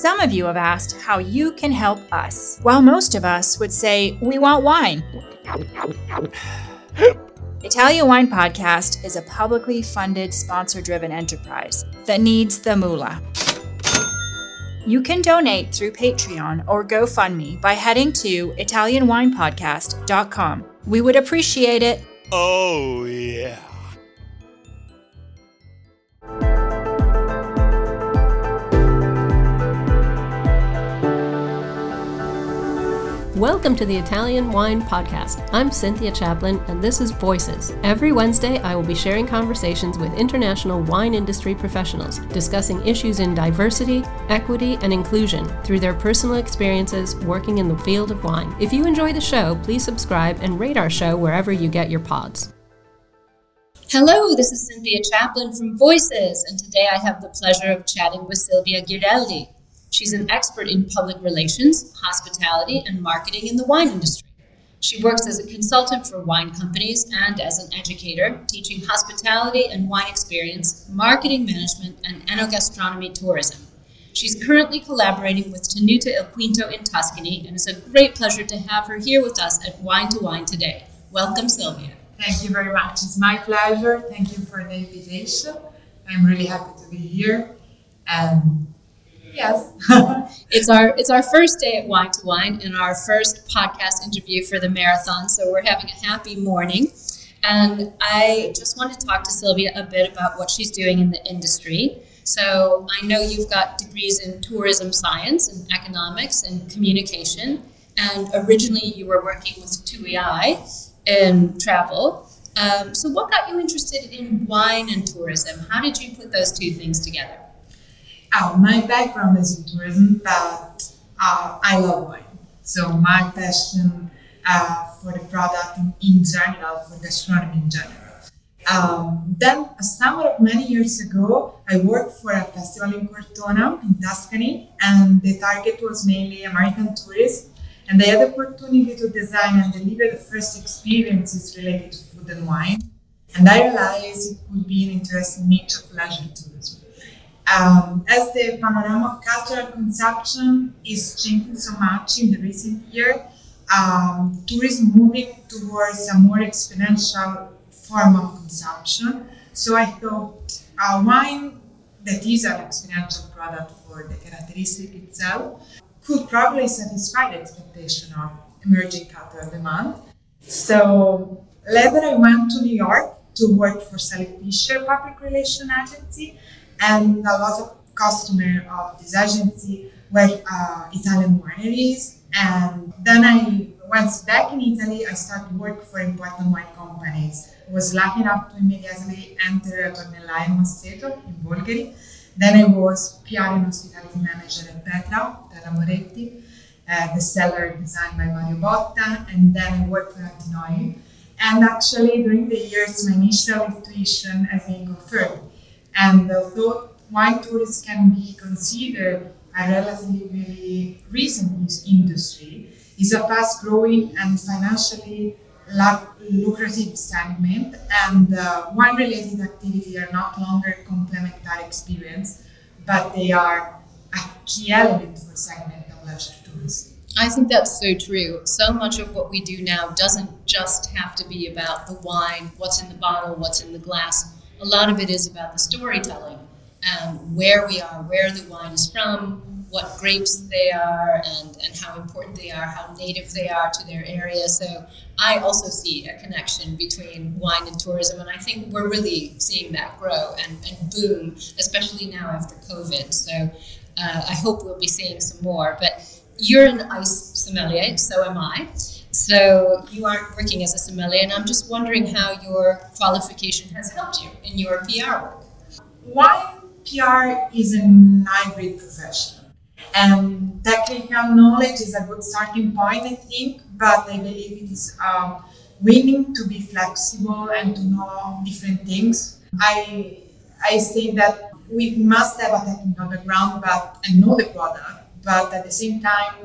Some of you have asked how you can help us, while most of us would say we want wine. Italian Wine Podcast is a publicly funded, sponsor driven enterprise that needs the moolah. You can donate through Patreon or GoFundMe by heading to ItalianWinePodcast.com. We would appreciate it. Oh, yeah. Welcome to the Italian Wine Podcast. I'm Cynthia Chaplin, and this is Voices. Every Wednesday, I will be sharing conversations with international wine industry professionals, discussing issues in diversity, equity, and inclusion through their personal experiences working in the field of wine. If you enjoy the show, please subscribe and rate our show wherever you get your pods. Hello, this is Cynthia Chaplin from Voices, and today I have the pleasure of chatting with Silvia Ghireldi. She's an expert in public relations, hospitality, and marketing in the wine industry. She works as a consultant for wine companies and as an educator, teaching hospitality and wine experience, marketing management, and enogastronomy tourism. She's currently collaborating with Tenuta Il Quinto in Tuscany, and it's a great pleasure to have her here with us at Wine to Wine today. Welcome, Silvia. Thank you very much. It's my pleasure. Thank you for the invitation. I'm really happy to be here. And Yes. it's our it's our first day at Wine to Wine and our first podcast interview for the marathon. So we're having a happy morning. And I just want to talk to Silvia a bit about what she's doing in the industry. So I know you've got degrees in tourism science and economics and communication. And originally you were working with TUI in travel. Um, so what got you interested in wine and tourism? How did you put those two things together? Oh, my background is in tourism, but uh, I love wine. So my passion uh, for the product in, in, general, for gastronomy in general. Um, then, a summer of many years ago, I worked for a festival in Cortona, in Tuscany, and the target was mainly American tourists. And I had the opportunity to design and deliver the first experiences related to food and wine. And I realized it would be an interesting niche of leisure tourism. Um, as the panorama of cultural consumption is changing so much in the recent year, um, tourism moving towards a more exponential form of consumption. So I thought uh, wine that is an exponential product for the characteristic itself could probably satisfy the expectation of emerging cultural demand. So later I went to New York to work for Sally Fischer Public Relations Agency and a lot of customer of this agency were uh, Italian wineries. And then I went back in Italy. I started work for important wine companies. I was lucky enough to immediately enter Ornellaia and Masseto in Bolgheri. Then I was PR and hospitality manager at Petra, Terra Moretti, uh, the cellar designed by Mario Botta, and then I worked for Antinori. And actually, during the years, my initial intuition has been confirmed and although wine tourists can be considered a relatively recent industry, is a fast growing and financially lucrative segment, and uh, wine related activities are not longer complementary experience, but they are a key element for segment of leisure tourism. I think that's so true. So much of what we do now doesn't just have to be about the wine, what's in the bottle, what's in the glass a lot of it is about the storytelling and where we are, where the wine is from, what grapes they are, and, and how important they are, how native they are to their area. So I also see a connection between wine and tourism, and I think we're really seeing that grow and, and boom, especially now after COVID. So uh, I hope we'll be seeing some more. But you're an AIS sommelier, so am I. So you aren't working as a sommelier, and I'm just wondering how your qualification has helped you in your PR work. Wine PR is an hybrid profession, and technical knowledge is a good starting point, I think. But I believe it is um, willing to be flexible and to know different things. I I say that we must have a technical background, but and know the product, but at the same time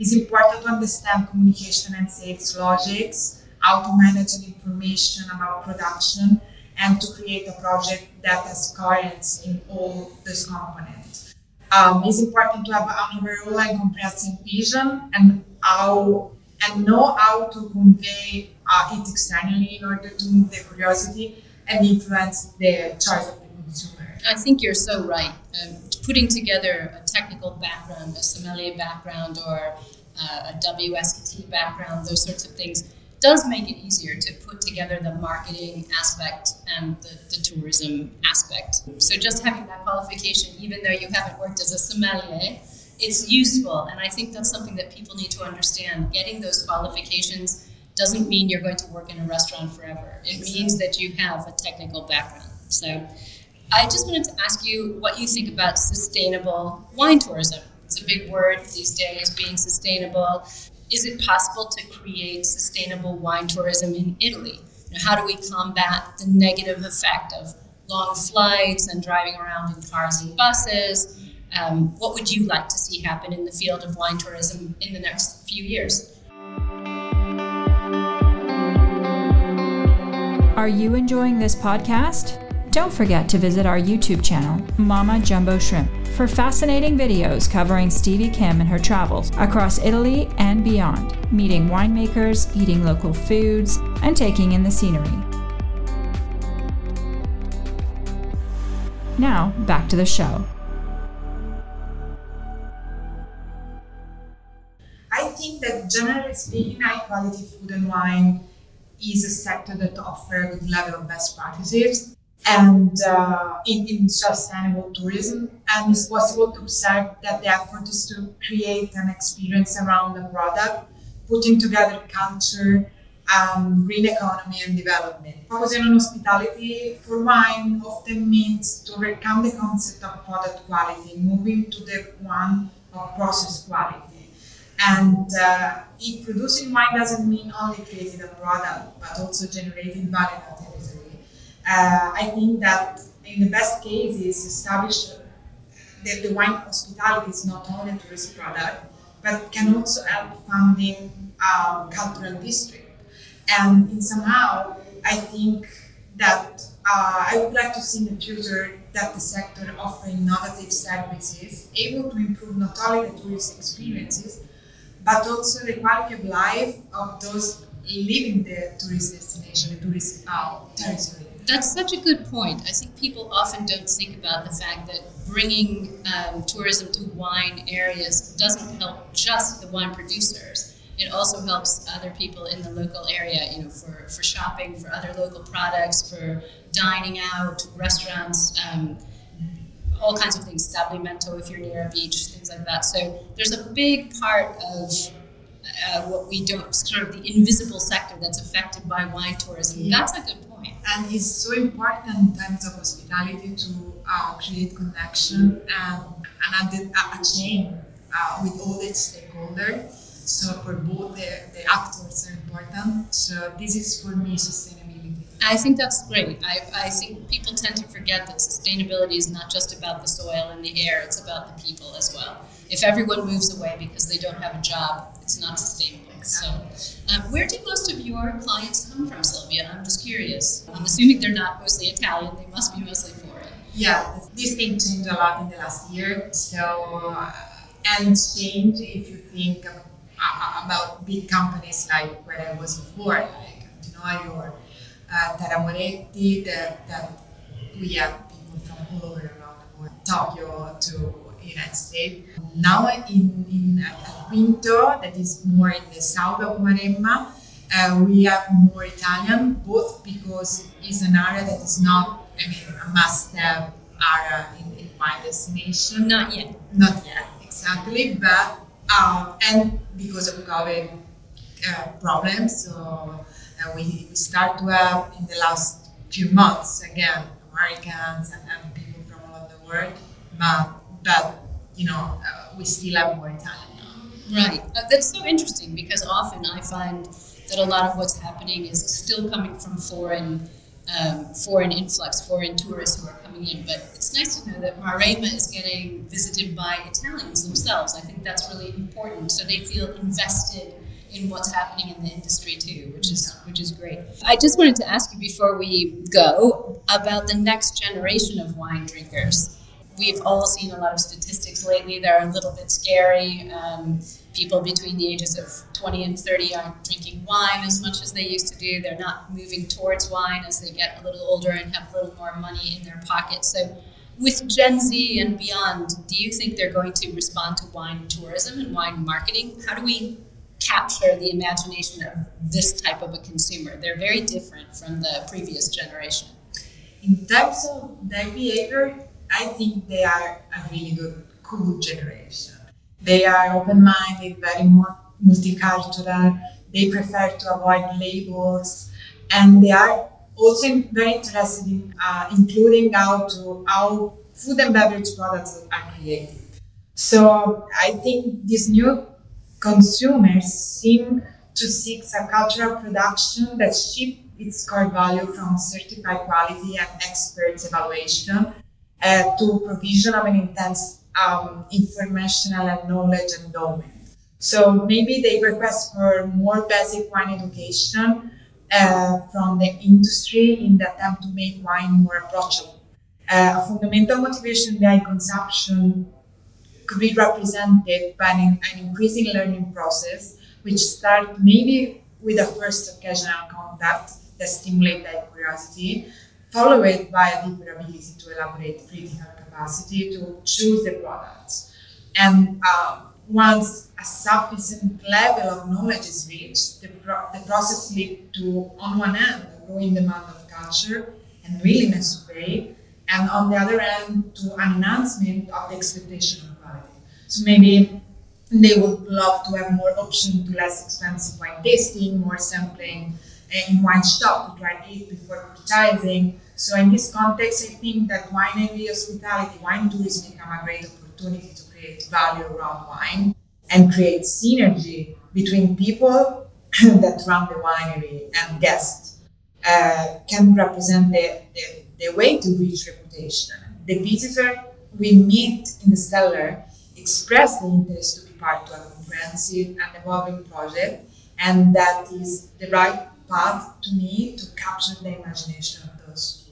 it's important to understand communication and sales logics, how to manage information about production, and to create a project that has coherence in all those components. Um, it's important to have an overall and comprehensive vision and how and know how to convey uh, it externally in order to move the curiosity and influence the choice of the consumer. I think you're so right. Um, putting together a technical background, a sommelier background, or uh, a WSET background, those sorts of things, does make it easier to put together the marketing aspect and the, the tourism aspect. So just having that qualification, even though you haven't worked as a sommelier, it's useful. And I think that's something that people need to understand. Getting those qualifications doesn't mean you're going to work in a restaurant forever. It means that you have a technical background. So I just wanted to ask you what you think about sustainable wine tourism. It's a big word these days, being sustainable. Is it possible to create sustainable wine tourism in Italy? You know, how do we combat the negative effect of long flights and driving around in cars and buses? Um, what would you like to see happen in the field of wine tourism in the next few years? Are you enjoying this podcast? Don't forget to visit our YouTube channel, Mama Jumbo Shrimp, for fascinating videos covering Stevie Kim and her travels across Italy and beyond, meeting winemakers, eating local foods, and taking in the scenery. Now, back to the show. I think that generally speaking, high quality food and wine is a sector that offers a good level of best practices and uh, in, in, sustainable tourism. And it's possible to observe that the effort is to create an experience around the product, putting together culture, um, green economy, and development. Focusing on hospitality for wine often means to overcome the concept of product quality, moving to the one of process quality. And uh, if producing wine doesn't mean only creating a product, but also generating value uh, I think that in the best case cases, establish that the wine hospitality is not only a tourist product, but can also help funding um, cultural district. And somehow, I think that uh, I would like to see in the future that the sector offering innovative services able to improve not only the tourist experiences, but also the quality of life of those living the tourist destination, the tourist uh, territory that's such a good point. I think people often don't think about the fact that bringing um, tourism to wine areas doesn't help just the wine producers. It also helps other people in the local area, you know, for, for shopping, for other local products, for dining out, restaurants, um, all kinds of things, stabilimento if you're near a beach, things like that. So there's a big part of uh, what we don't, sort of the invisible sector that's affected by wine tourism. That's a good point. And it's so important in terms of hospitality to uh, create connection and, and a, chain uh, with all the stakeholders. So for both the, the actors are important. So this is for me sustainability. I think that's great. I, I think people tend to forget that sustainability is not just about the soil and the air, it's about the people as well. If everyone moves away because they don't have a job, it's not sustainable. So, um, where do most of your clients come from, Silvia? I'm just curious. I'm assuming they're not mostly Italian, they must be mostly foreign. Yeah, this thing changed a lot in the last year. So, uh, and change if you think uh, about big companies like where I was before, like Antinori or uh, Terra Moretti, that, that we have people from all over around the world, Tokyo to United States. Now in, in Quinto, that is more in the south of Maremma, uh, we have more Italian, both because it's an area that is not, I mean, a must-have area in, in my destination. Not yet. Not yet, exactly. But uh, and because of COVID uh, problems, so uh, we, we start to have in the last few months again Americans and, and people from all over the world, but but you know uh, we still have more Italian. Right, uh, that's so interesting because often I find that a lot of what's happening is still coming from foreign. Um, foreign influx, foreign tourists who are coming in. But it's nice to know that Maremma is getting visited by Italians themselves. I think that's really important. So they feel invested in what's happening in the industry too, which is which is great. I just wanted to ask you before we go about the next generation of wine drinkers we've all seen a lot of statistics lately. They're a little bit scary. Um, people between the ages of 20 and 30 aren't drinking wine as much as they used to do. They're not moving towards wine as they get a little older and have a little more money in their pocket. So, with Gen Z and beyond, do you think they're going to respond to wine tourism and wine marketing? How do we capture the imagination of this type of a consumer? They're very different from the previous generation. In terms of their behavior, I think they are a really good, cool generation. They are open-minded, very more multicultural. They prefer to avoid labels, and they are also very interested in uh, including how to how food and beverage products are created. So I think these new consumers seem to seek a cultural production that shifts its core value from certified quality and experts evaluation uh, to provision of an intense um, informational and knowledge endowment. So maybe they request for more basic wine education uh, from the industry in the attempt to make wine more approachable. Uh, a fundamental motivation behind consumption could be represented by an, an increasing learning process, which starts maybe with a first occasional contact that stimulates that curiosity, followed by a deeper ability to elaborate critical capacity to choose the products. And uh, once a sufficient level of knowledge is reached, the, pro- the process leads to, on one hand, a growing demand of culture and willingness to pay, and on the other hand, to an enhancement of the expectation of quality. So maybe they would love to have more options to less expensive wine tasting, more sampling uh, in wine shop to try it before purchasing. So in this context, I think that wine and hospitality, wine tourism become a great opportunity to create value around wine and create synergy between people that run the winery and guests uh, can represent the, the, the way to reach reputation. The visitor we meet in the cellar express the interest to be part of a comprehensive and evolving project, and that is the right path to me to capture the imagination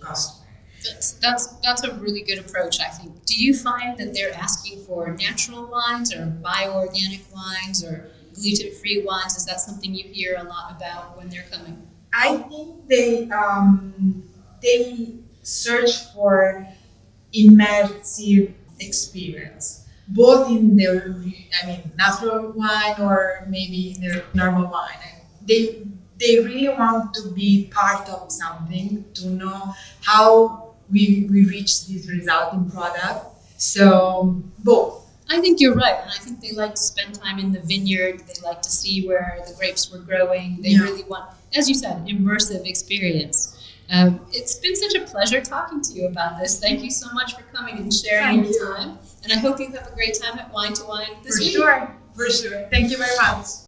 customers. That's, that's that's a really good approach, I think. Do you find that they're asking for natural wines or bioorganic wines or gluten-free wines? Is that something you hear a lot about when they're coming? I think they um, they search for immersive experience, both in their I mean natural wine or maybe in their normal wine. They they really want to be part of something to know how we, we reach this resulting product. So both. I think you're right, and I think they like to spend time in the vineyard. They like to see where the grapes were growing. They Yeah. really want, as you said, immersive experience. Um, it's been such a pleasure talking to you about this. Thank you so much for coming and sharing Thank your you. time. And I hope you have a great time at Wine to Wine this For week. sure, for sure. Thank you very much.